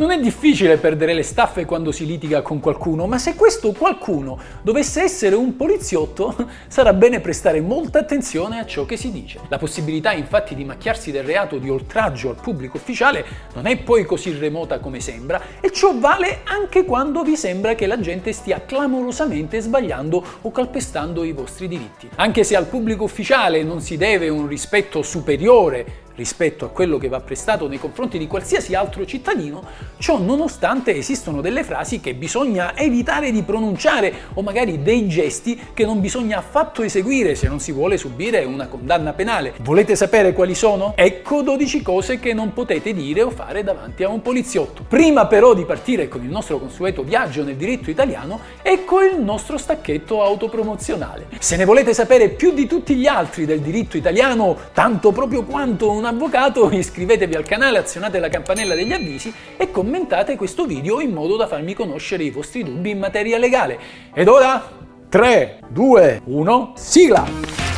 Non è difficile perdere le staffe quando si litiga con qualcuno, ma se questo qualcuno dovesse essere un poliziotto, sarà bene prestare molta attenzione a ciò che si dice. La possibilità infatti di macchiarsi del reato di oltraggio al pubblico ufficiale non è poi così remota come sembra e ciò vale anche quando vi sembra che la gente stia clamorosamente sbagliando o calpestando i vostri diritti. Anche se al pubblico ufficiale non si deve un rispetto superiore rispetto a quello che va prestato nei confronti di qualsiasi altro cittadino, ciò nonostante esistono delle frasi che bisogna evitare di pronunciare o magari dei gesti che non bisogna affatto eseguire se non si vuole subire una condanna penale. Volete sapere quali sono? Ecco 12 cose che non potete dire o fare davanti a un poliziotto. Prima però di partire con il nostro consueto viaggio nel diritto italiano, ecco il nostro stacchetto autopromozionale. Se ne volete sapere più di tutti gli altri del diritto italiano, tanto proprio quanto una avvocato, iscrivetevi al canale, azionate la campanella degli avvisi e commentate questo video in modo da farmi conoscere i vostri dubbi in materia legale. Ed ora 3, 2, 1, sigla!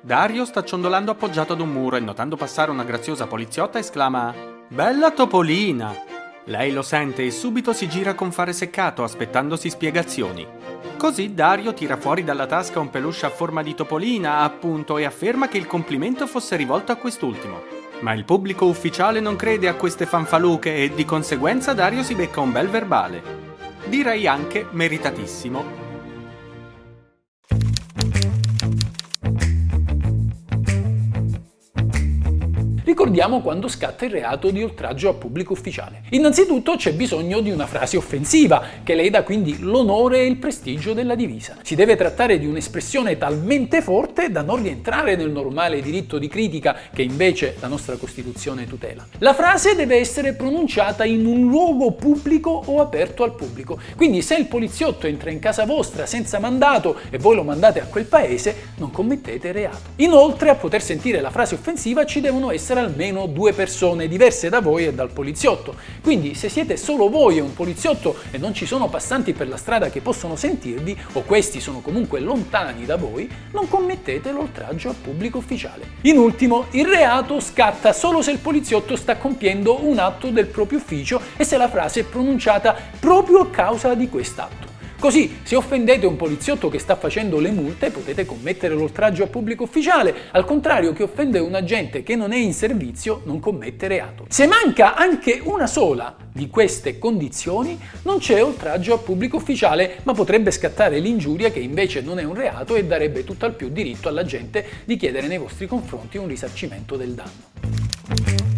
Dario sta ciondolando appoggiato ad un muro e notando passare una graziosa poliziotta esclama Bella Topolina! Lei lo sente e subito si gira con fare seccato aspettandosi spiegazioni. Così Dario tira fuori dalla tasca un peluche a forma di topolina, appunto, e afferma che il complimento fosse rivolto a quest'ultimo. Ma il pubblico ufficiale non crede a queste fanfaluche e di conseguenza Dario si becca un bel verbale. Direi anche meritatissimo, ricordiamo quando scatta il reato di oltraggio a pubblico ufficiale. Innanzitutto c'è bisogno di una frase offensiva, che leda quindi l'onore e il prestigio della divisa. Si deve trattare di un'espressione talmente forte da non rientrare nel normale diritto di critica che invece la nostra Costituzione tutela. La frase deve essere pronunciata in un luogo pubblico o aperto al pubblico. Quindi se il poliziotto entra in casa vostra senza mandato e voi lo mandate a quel paese, non commettete reato. Inoltre, a poter sentire la frase offensiva ci devono essere essere almeno due persone diverse da voi e dal poliziotto. Quindi se siete solo voi e un poliziotto e non ci sono passanti per la strada che possono sentirvi, o questi sono comunque lontani da voi, non commettete l'oltraggio a pubblico ufficiale. In ultimo, il reato scatta solo se il poliziotto sta compiendo un atto del proprio ufficio e se la frase è pronunciata proprio a causa di quest'atto. Così, se offendete un poliziotto che sta facendo le multe, potete commettere l'oltraggio a pubblico ufficiale, al contrario che offende un agente che non è in servizio, non commette reato. Se manca anche una sola di queste condizioni, non c'è oltraggio a pubblico ufficiale, ma potrebbe scattare l'ingiuria che invece non è un reato e darebbe tutt'al più diritto all'agente di chiedere nei vostri confronti un risarcimento del danno.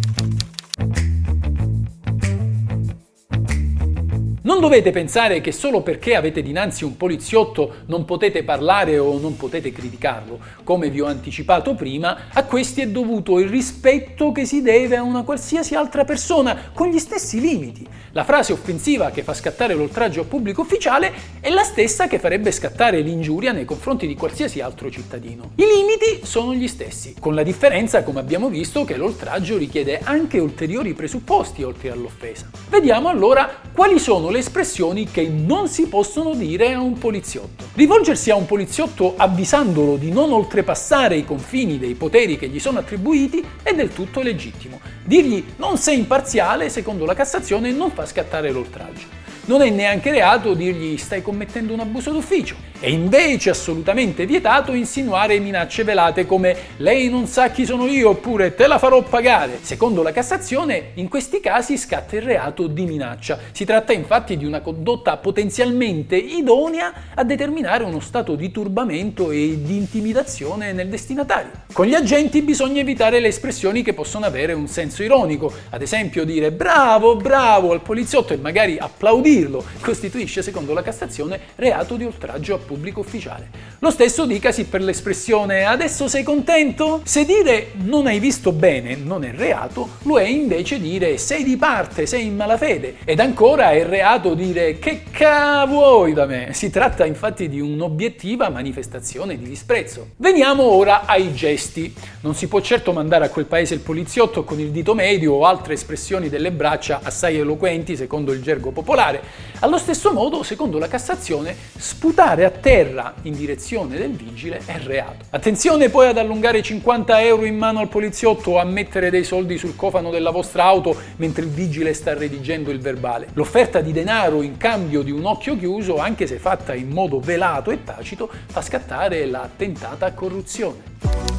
Non dovete pensare che solo perché avete dinanzi un poliziotto non potete parlare o non potete criticarlo. Come vi ho anticipato prima, a questi è dovuto il rispetto che si deve a una qualsiasi altra persona, con gli stessi limiti. La frase offensiva che fa scattare l'oltraggio a pubblico ufficiale è la stessa che farebbe scattare l'ingiuria nei confronti di qualsiasi altro cittadino. I limiti sono gli stessi, con la differenza, come abbiamo visto, che l'oltraggio richiede anche ulteriori presupposti oltre all'offesa. Vediamo allora quali sono le espressioni che non si possono dire a un poliziotto. Rivolgersi a un poliziotto avvisandolo di non oltrepassare i confini dei poteri che gli sono attribuiti è del tutto legittimo. Dirgli non sei imparziale, secondo la Cassazione, non fa scattare l'oltraggio. Non è neanche reato dirgli stai commettendo un abuso d'ufficio. È invece assolutamente vietato insinuare minacce velate come lei non sa chi sono io oppure te la farò pagare. Secondo la Cassazione, in questi casi scatta il reato di minaccia. Si tratta infatti di una condotta potenzialmente idonea a determinare uno stato di turbamento e di intimidazione nel destinatario. Con gli agenti bisogna evitare le espressioni che possono avere un senso ironico, ad esempio dire bravo, bravo al poliziotto e magari applaudirlo costituisce, secondo la Cassazione, reato di oltraggio pubblico ufficiale. Lo stesso dicasi per l'espressione adesso sei contento? Se dire non hai visto bene non è reato, lo è invece dire sei di parte, sei in malafede. Ed ancora è reato dire che ca vuoi da me. Si tratta infatti di un'obiettiva manifestazione di disprezzo. Veniamo ora ai gesti. Non si può certo mandare a quel paese il poliziotto con il dito medio o altre espressioni delle braccia assai eloquenti secondo il gergo popolare. Allo stesso modo, secondo la Cassazione, sputare a atterra in direzione del vigile è reato. Attenzione poi ad allungare 50 euro in mano al poliziotto o a mettere dei soldi sul cofano della vostra auto mentre il vigile sta redigendo il verbale. L'offerta di denaro in cambio di un occhio chiuso, anche se fatta in modo velato e tacito, fa scattare la tentata corruzione.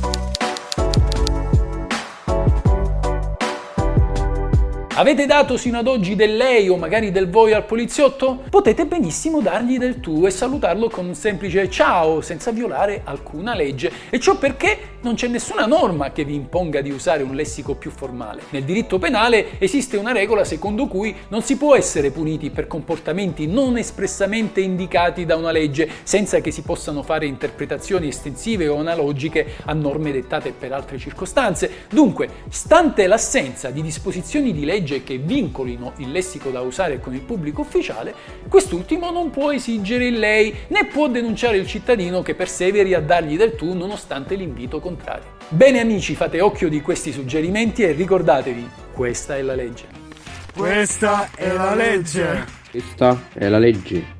Avete dato sino ad oggi del lei o magari del voi al poliziotto? Potete benissimo dargli del tu e salutarlo con un semplice ciao senza violare alcuna legge. E ciò perché non c'è nessuna norma che vi imponga di usare un lessico più formale. Nel diritto penale esiste una regola secondo cui non si può essere puniti per comportamenti non espressamente indicati da una legge senza che si possano fare interpretazioni estensive o analogiche a norme dettate per altre circostanze. Dunque, stante l'assenza di disposizioni di legge legge che vincolino il lessico da usare con il pubblico ufficiale, quest'ultimo non può esigere il lei né può denunciare il cittadino che perseveri a dargli del tu nonostante l'invito contrario. Bene amici, fate occhio di questi suggerimenti e ricordatevi, questa è la legge. Questa è la legge. Questa è la legge.